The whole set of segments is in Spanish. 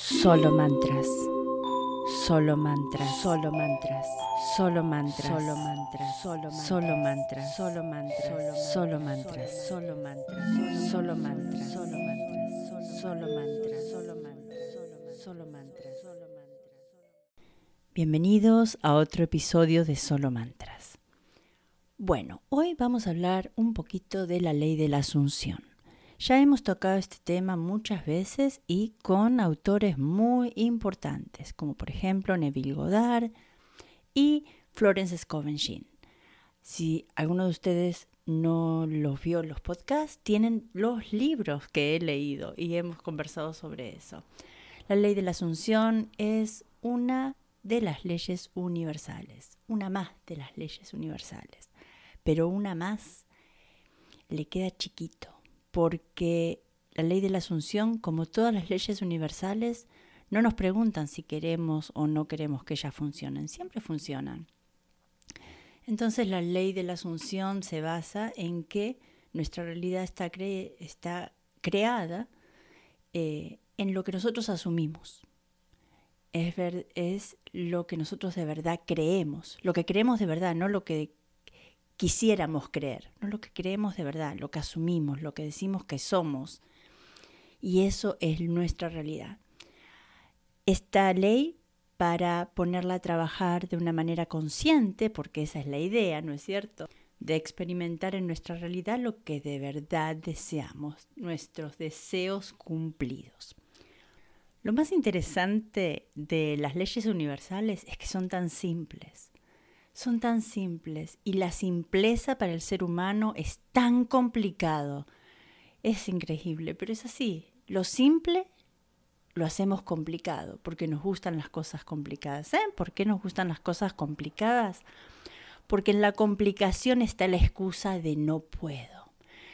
Solo mantras. Solo mantras. Solo mantras. Solo mantras. Solo mantras. Solo mantras. Solo mantras. Solo mantras. Solo mantras. Solo mantras. Solo mantras. Solo mantras. Solo mantras. Solo mantras. Solo mantras. Bienvenidos a otro episodio de Solo Mantras. Bueno, hoy vamos a hablar un poquito de la ley de la asunción. Ya hemos tocado este tema muchas veces y con autores muy importantes, como por ejemplo Neville Goddard y Florence Scoven Si alguno de ustedes no los vio los podcasts, tienen los libros que he leído y hemos conversado sobre eso. La ley de la asunción es una de las leyes universales, una más de las leyes universales, pero una más le queda chiquito porque la ley de la asunción, como todas las leyes universales, no nos preguntan si queremos o no queremos que ellas funcionen, siempre funcionan. Entonces la ley de la asunción se basa en que nuestra realidad está, está creada eh, en lo que nosotros asumimos. Es, es lo que nosotros de verdad creemos, lo que creemos de verdad, no lo que quisiéramos creer, no lo que creemos de verdad, lo que asumimos, lo que decimos que somos. Y eso es nuestra realidad. Esta ley, para ponerla a trabajar de una manera consciente, porque esa es la idea, ¿no es cierto? De experimentar en nuestra realidad lo que de verdad deseamos, nuestros deseos cumplidos. Lo más interesante de las leyes universales es que son tan simples son tan simples y la simpleza para el ser humano es tan complicado. Es increíble, pero es así. Lo simple lo hacemos complicado porque nos gustan las cosas complicadas. ¿Saben por qué nos gustan las cosas complicadas? Porque en la complicación está la excusa de no puedo.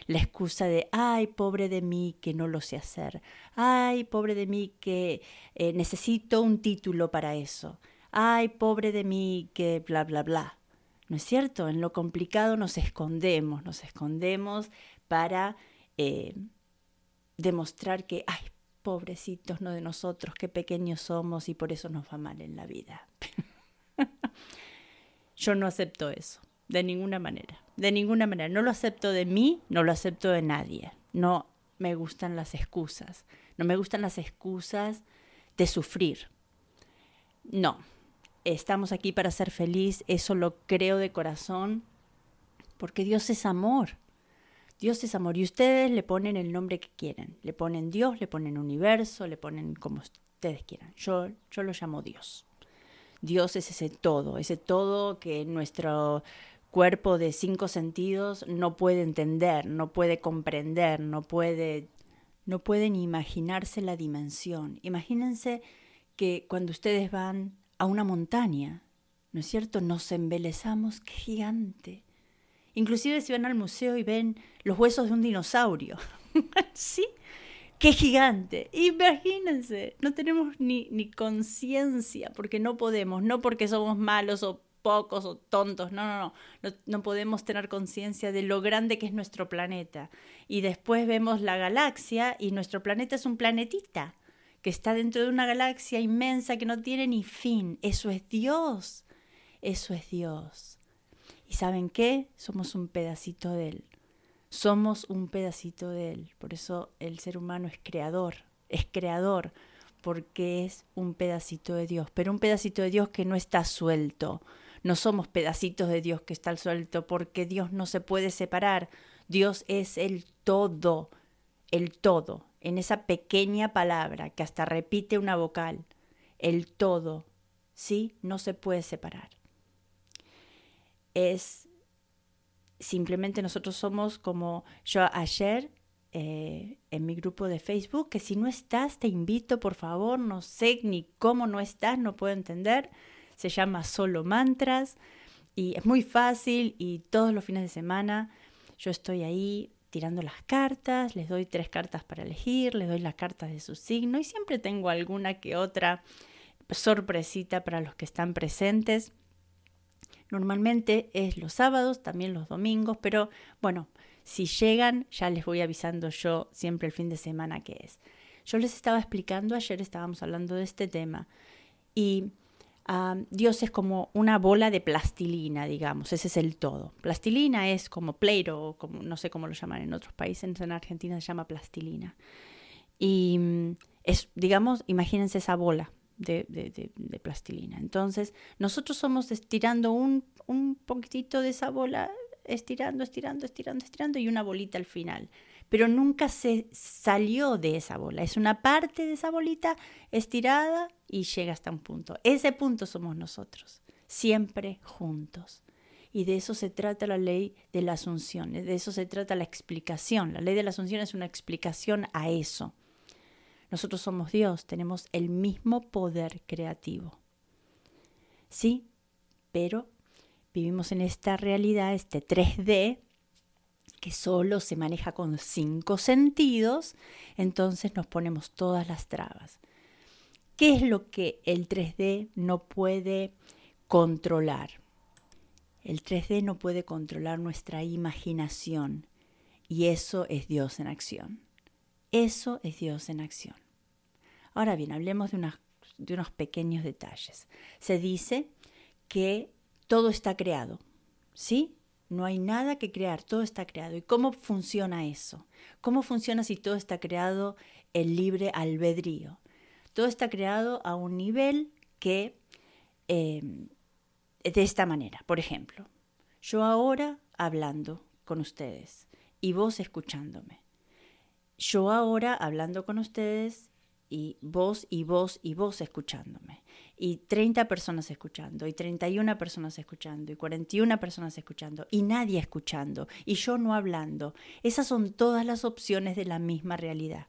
La excusa de, ay, pobre de mí que no lo sé hacer. Ay, pobre de mí que eh, necesito un título para eso ay, pobre de mí, que bla, bla, bla. ¿No es cierto? En lo complicado nos escondemos, nos escondemos para eh, demostrar que, ay, pobrecitos, no de nosotros, qué pequeños somos y por eso nos va mal en la vida. Yo no acepto eso, de ninguna manera, de ninguna manera. No lo acepto de mí, no lo acepto de nadie. No me gustan las excusas, no me gustan las excusas de sufrir. No, estamos aquí para ser feliz, eso lo creo de corazón, porque Dios es amor. Dios es amor y ustedes le ponen el nombre que quieran. Le ponen Dios, le ponen universo, le ponen como ustedes quieran. Yo, yo lo llamo Dios. Dios es ese todo, ese todo que nuestro cuerpo de cinco sentidos no puede entender, no puede comprender, no puede, no puede ni imaginarse la dimensión. Imagínense que cuando ustedes van a una montaña, ¿no es cierto? Nos embelezamos, qué gigante. Inclusive si van al museo y ven los huesos de un dinosaurio, ¿sí? ¡Qué gigante! Imagínense, no tenemos ni, ni conciencia porque no podemos, no porque somos malos o pocos o tontos, no, no, no, no, no podemos tener conciencia de lo grande que es nuestro planeta. Y después vemos la galaxia y nuestro planeta es un planetita que está dentro de una galaxia inmensa que no tiene ni fin. Eso es Dios. Eso es Dios. ¿Y saben qué? Somos un pedacito de Él. Somos un pedacito de Él. Por eso el ser humano es creador. Es creador porque es un pedacito de Dios. Pero un pedacito de Dios que no está suelto. No somos pedacitos de Dios que está suelto porque Dios no se puede separar. Dios es el todo. El todo en esa pequeña palabra que hasta repite una vocal, el todo, ¿sí? No se puede separar. Es simplemente nosotros somos como yo ayer eh, en mi grupo de Facebook, que si no estás, te invito, por favor, no sé ni cómo no estás, no puedo entender, se llama Solo Mantras y es muy fácil y todos los fines de semana yo estoy ahí tirando las cartas, les doy tres cartas para elegir, les doy las cartas de su signo y siempre tengo alguna que otra sorpresita para los que están presentes. Normalmente es los sábados, también los domingos, pero bueno, si llegan ya les voy avisando yo siempre el fin de semana que es. Yo les estaba explicando, ayer estábamos hablando de este tema, y Dios es como una bola de plastilina, digamos, ese es el todo. Plastilina es como pleiro, como, no sé cómo lo llaman en otros países, en Argentina se llama plastilina. Y mm, es, digamos, imagínense esa bola de, de, plastilina. Entonces, nosotros somos estirando un, un poquitito de esa bola, estirando, estirando, estirando, estirando y una bolita al final. Pero nunca se salió de esa bola. Es una parte de esa bolita estirada y llega hasta un punto. Ese punto somos nosotros, siempre juntos. Y de eso se trata la ley de la asunción, de eso se trata la explicación. La ley de la asunción es una explicación a eso. Nosotros somos Dios, tenemos el mismo poder creativo. Sí, pero vivimos en esta realidad, este 3D, que solo se maneja con cinco sentidos, entonces nos ponemos todas las trabas. ¿Qué es lo que el 3D no puede controlar? El 3D no puede controlar nuestra imaginación y eso es Dios en acción. Eso es Dios en acción. Ahora bien, hablemos de, de unos pequeños detalles. Se dice que todo está creado, ¿sí? No hay nada que crear, todo está creado. ¿Y cómo funciona eso? ¿Cómo funciona si todo está creado el libre albedrío? Todo está creado a un nivel que em, de esta manera. Por ejemplo, yo ahora hablando con ustedes y vos escuchándome. Yo ahora hablando con ustedes y vos y vos y vos escuchándome, y 30 personas escuchando, y 31 personas escuchando, y 41 personas escuchando, y nadie escuchando, y yo no hablando. Esas son todas las opciones de la misma realidad.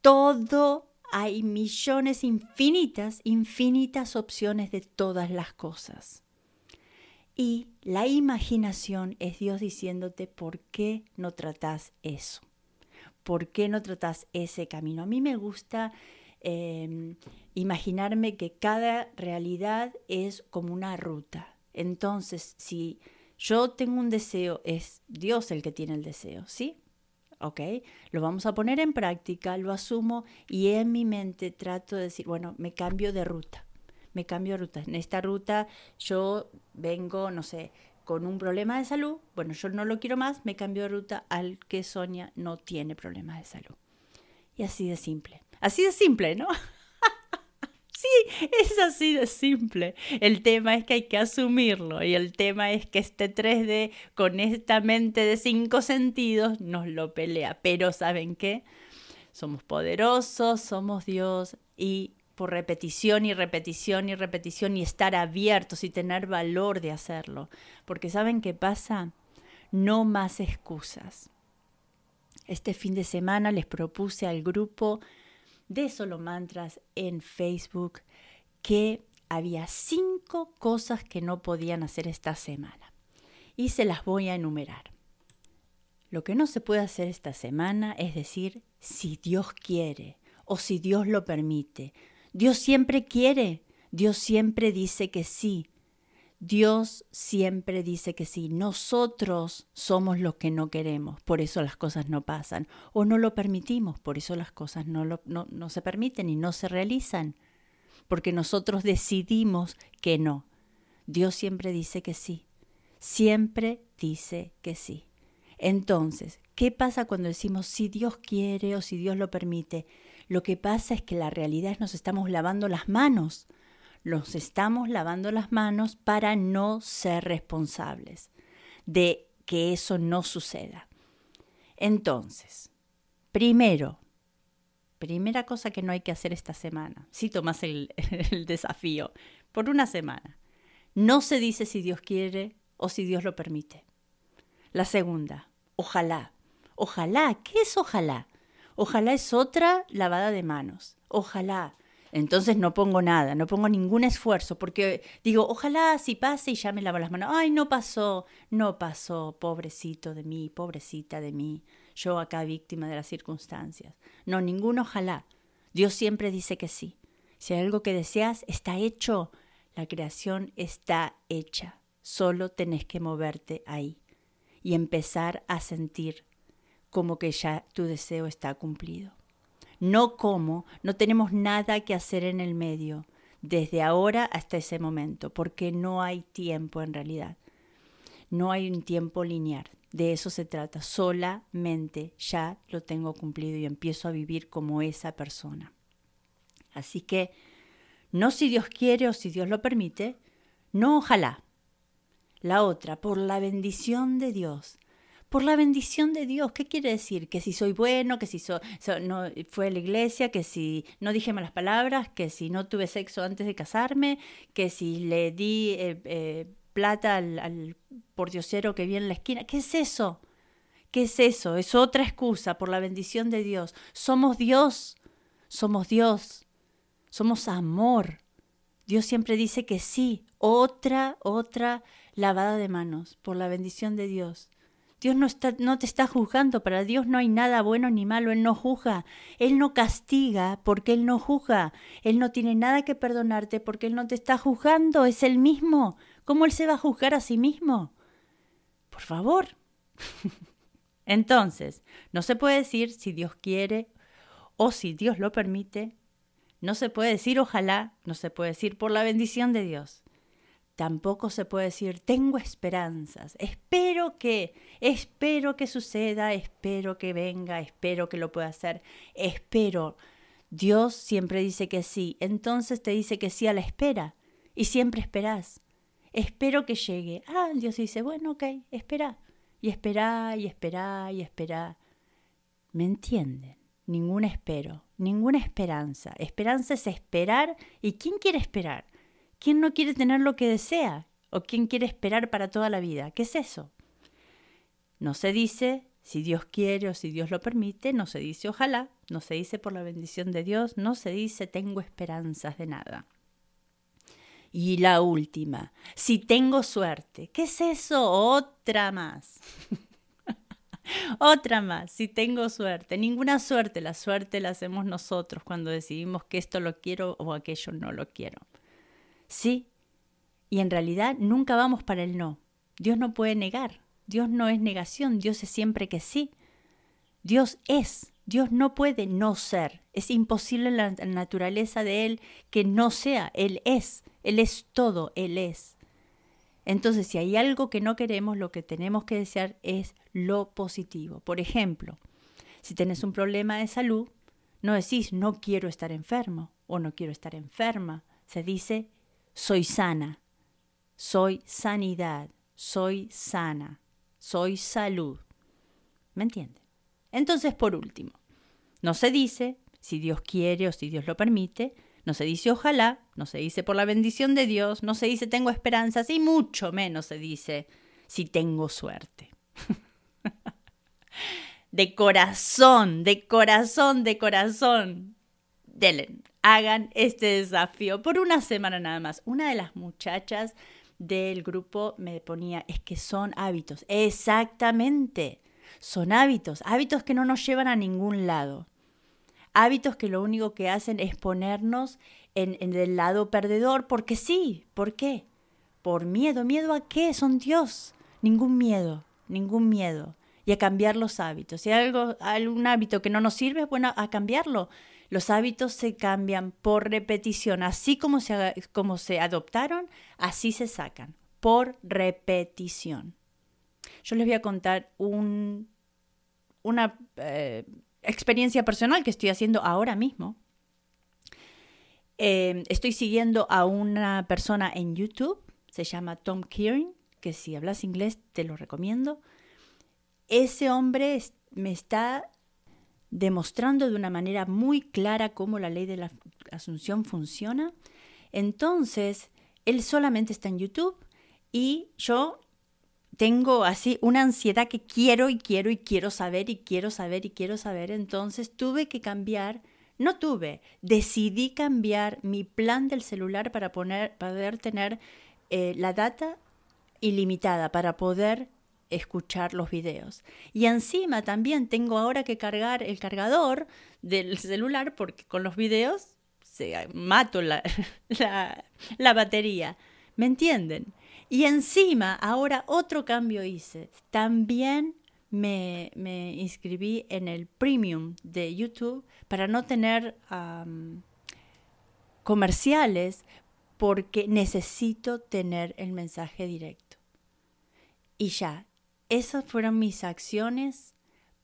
Todo hay millones infinitas, infinitas opciones de todas las cosas. Y la imaginación es Dios diciéndote por qué no tratás eso. ¿Por qué no tratas ese camino? A mí me gusta em, imaginarme que cada realidad es como una ruta. Entonces, si yo tengo un deseo, es Dios el que tiene el deseo, ¿sí? ¿ok? Lo vamos a poner en práctica, lo asumo y en mi mente trato de decir, bueno, me cambio de ruta, me cambio de ruta. En esta ruta yo vengo, no sé, con un problema de salud, bueno, yo no lo quiero más, me cambio de ruta al que Sonia no tiene problemas de salud. Y así de simple. Así de simple, ¿no? sí, es así de simple. El tema es que hay que asumirlo y el tema es que este 3D con esta mente de cinco sentidos nos lo pelea. Pero ¿saben qué? Somos poderosos, somos Dios y por repetición y repetición y repetición y estar abiertos y tener valor de hacerlo. Porque ¿saben qué pasa? No más excusas. Este fin de semana les propuse al grupo de Solo Mantras en Facebook que había cinco cosas que no podían hacer esta semana. Y se las voy a enumerar. Lo que no se puede hacer esta semana es decir si Dios quiere o si Dios lo permite Dios siempre quiere, Dios siempre dice que sí. Dios siempre dice que sí. Nosotros somos los que no queremos, por eso las cosas no pasan. O no lo permitimos, por eso las cosas no, se permiten y no se realizan. Porque nosotros decidimos que no. Dios siempre dice que sí. Siempre dice que sí. Entonces, ¿qué pasa cuando decimos si Dios quiere o si Dios lo permite? Lo que pasa es que la realidad es nos estamos lavando las manos. Nos estamos lavando las manos para no ser responsables de que eso no suceda. Entonces, primero, primera cosa que no hay que hacer esta semana, si tomas el, el desafío, por una semana, no se dice si Dios quiere o si Dios lo permite. La segunda, ojalá. Ojalá, ¿qué es ojalá? Ojalá es otra lavada de manos. Ojalá. Entonces no pongo nada, no pongo ningún esfuerzo, porque digo, ojalá si pase y ya me lavo las manos. Ay, no pasó, no pasó, pobrecito de mí, pobrecita de mí, yo acá víctima de las circunstancias. No, ningún ojalá. Dios siempre dice que sí. Si hay algo que deseas, está hecho. La creación está hecha. Solo tenés que moverte ahí y empezar a sentir como que ya tu deseo está cumplido. no cómo, no tenemos nada que hacer en el medio, desde ahora hasta ese momento, porque no hay tiempo en realidad. No hay un tiempo lineal. De eso se trata. Solamente ya lo tengo cumplido y empiezo a vivir como esa persona. Así que, no si Dios quiere o si Dios lo permite, no ojalá. La otra, por la bendición de Dios. Por la bendición de Dios, ¿qué quiere decir? Que si soy bueno, que si no fue a la iglesia, que si no dije malas palabras, que si no tuve sexo antes de casarme, que si le di eh, eh, plata al, al pordiosero que viene en la esquina. ¿Qué es eso? ¿Qué es eso? Es otra excusa por la bendición de Dios. Somos Dios, somos Dios, somos amor. Dios siempre dice que sí, otra, otra lavada de manos por la bendición de Dios. Dios no, está, no te está juzgando, para Dios no hay nada bueno ni malo, Él no juzga, Él no castiga porque Él no juzga, Él no tiene nada que perdonarte porque Él no te está juzgando, es Él mismo. ¿Cómo Él se va a juzgar a sí mismo? Por favor. Entonces, no se puede decir si Dios quiere o si Dios lo permite, no se puede decir ojalá, no se puede decir por la bendición de Dios. Tampoco se puede decir tengo esperanzas, espero que, espero que suceda, espero que venga, espero que lo pueda hacer, espero. Dios siempre dice que sí, entonces te dice que sí a la espera y siempre esperas. Espero que llegue. Ah, Dios dice, bueno, ok, espera. Y espera, y espera, y espera. ¿Me entienden? Ningún espero, ninguna esperanza. Esperanza es esperar. ¿Y quién quiere esperar? ¿Quién no quiere tener lo que desea? ¿O quién quiere esperar para toda la vida? ¿Qué es eso? No se dice si Dios quiere o si Dios lo permite, no se dice ojalá, no se dice por la bendición de Dios, no se dice tengo esperanzas de nada. Y la última, si tengo suerte. ¿Qué es eso? Otra más. Otra más, si tengo suerte. Ninguna suerte, la suerte la hacemos nosotros cuando decidimos que esto lo quiero o aquello no lo quiero. Sí, y en realidad nunca vamos para el no. Dios no puede negar. Dios no es negación, Dios es siempre que sí. Dios es, Dios no puede no ser. Es imposible en la naturaleza de Él que no sea, Él es, Él es todo, Él es. Entonces, si hay algo que no queremos, lo que tenemos que desear es lo positivo. Por ejemplo, si tienes un problema de salud, no decís no quiero estar enfermo o no quiero estar enferma. Se dice soy sana, soy sanidad, soy sana, soy salud. ¿Me entienden? Entonces, por último, no se dice si Dios quiere o si Dios lo permite, no se dice ojalá, no se dice por la bendición de Dios, no se dice tengo esperanzas y mucho menos se dice si tengo suerte. de corazón, de corazón, de corazón. Delen, hagan este desafío por una semana nada más. Una de las muchachas del grupo me ponía, es que son hábitos. Exactamente, son hábitos, hábitos que no nos llevan a ningún lado. Hábitos que lo único que hacen es ponernos en, el lado perdedor, porque sí, ¿por qué? Por miedo. ¿Miedo a qué? Son Dios. Ningún miedo, ningún miedo. Y a cambiar los hábitos. Si hay algo, algún hábito que no nos sirve, bueno, a cambiarlo. Los hábitos se cambian por repetición, así como se, como se adoptaron, así se sacan, por repetición. Yo les voy a contar un, una eh, experiencia personal que estoy haciendo ahora mismo. Eh, estoy siguiendo a una persona en YouTube, se llama Tom Kearing, que si hablas inglés te lo recomiendo. Ese hombre me está demostrando de una manera muy clara cómo la ley de la asunción funciona. Entonces, él solamente está en YouTube y yo tengo así una ansiedad que quiero y quiero y quiero saber y quiero saber y quiero saber. Entonces tuve que cambiar, no tuve, decidí cambiar mi plan del celular para poner, poder tener eh, la data ilimitada, para poder escuchar los videos. Y encima también tengo ahora que cargar el cargador del celular porque con los videos se, mato la, la, batería. ¿Me entienden? Y encima ahora otro cambio hice. También me, me inscribí en el premium de YouTube para no tener comerciales, porque necesito tener el mensaje directo. Y ya, esas fueron mis acciones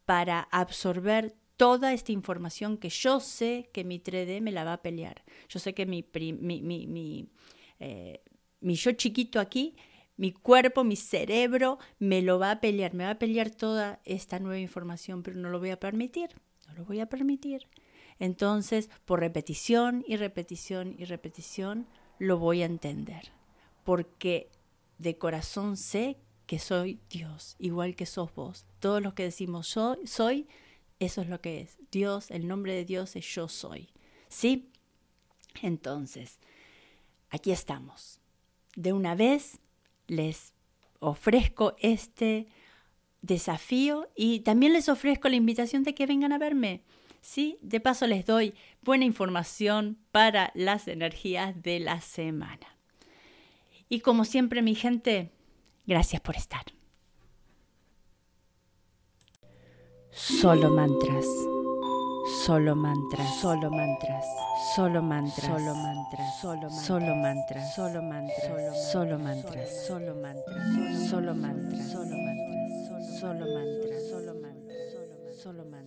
para absorber toda esta información que yo sé que mi 3D me la va a pelear. Yo sé que mi, mi, mi, eh, mi yo chiquito aquí mi cuerpo, mi cerebro me lo va a pelear, me va a pelear toda esta nueva información, pero no lo voy a permitir, no lo voy a permitir. Entonces, por repetición y repetición y repetición, lo voy a entender, porque de corazón sé que soy Dios, igual que sos vos. Todos los que decimos soy, eso es lo que es. Dios, el nombre de Dios es yo soy. ¿Sí? Entonces, aquí estamos. De una vez les ofrezco este desafío y también les ofrezco la invitación de que vengan a verme. ¿sí? De paso les doy buena información para las energías de la semana. Y como siempre, mi gente, gracias por estar. Solo mantras. Solo mantras, solo mantras, solo mantras, solo mantras, solo mantras, solo mantras, solo mantras, solo mantras, solo mantras, solo mantras, solo mantras, solo mantras, solo mantras, solo mantras, solo mantras.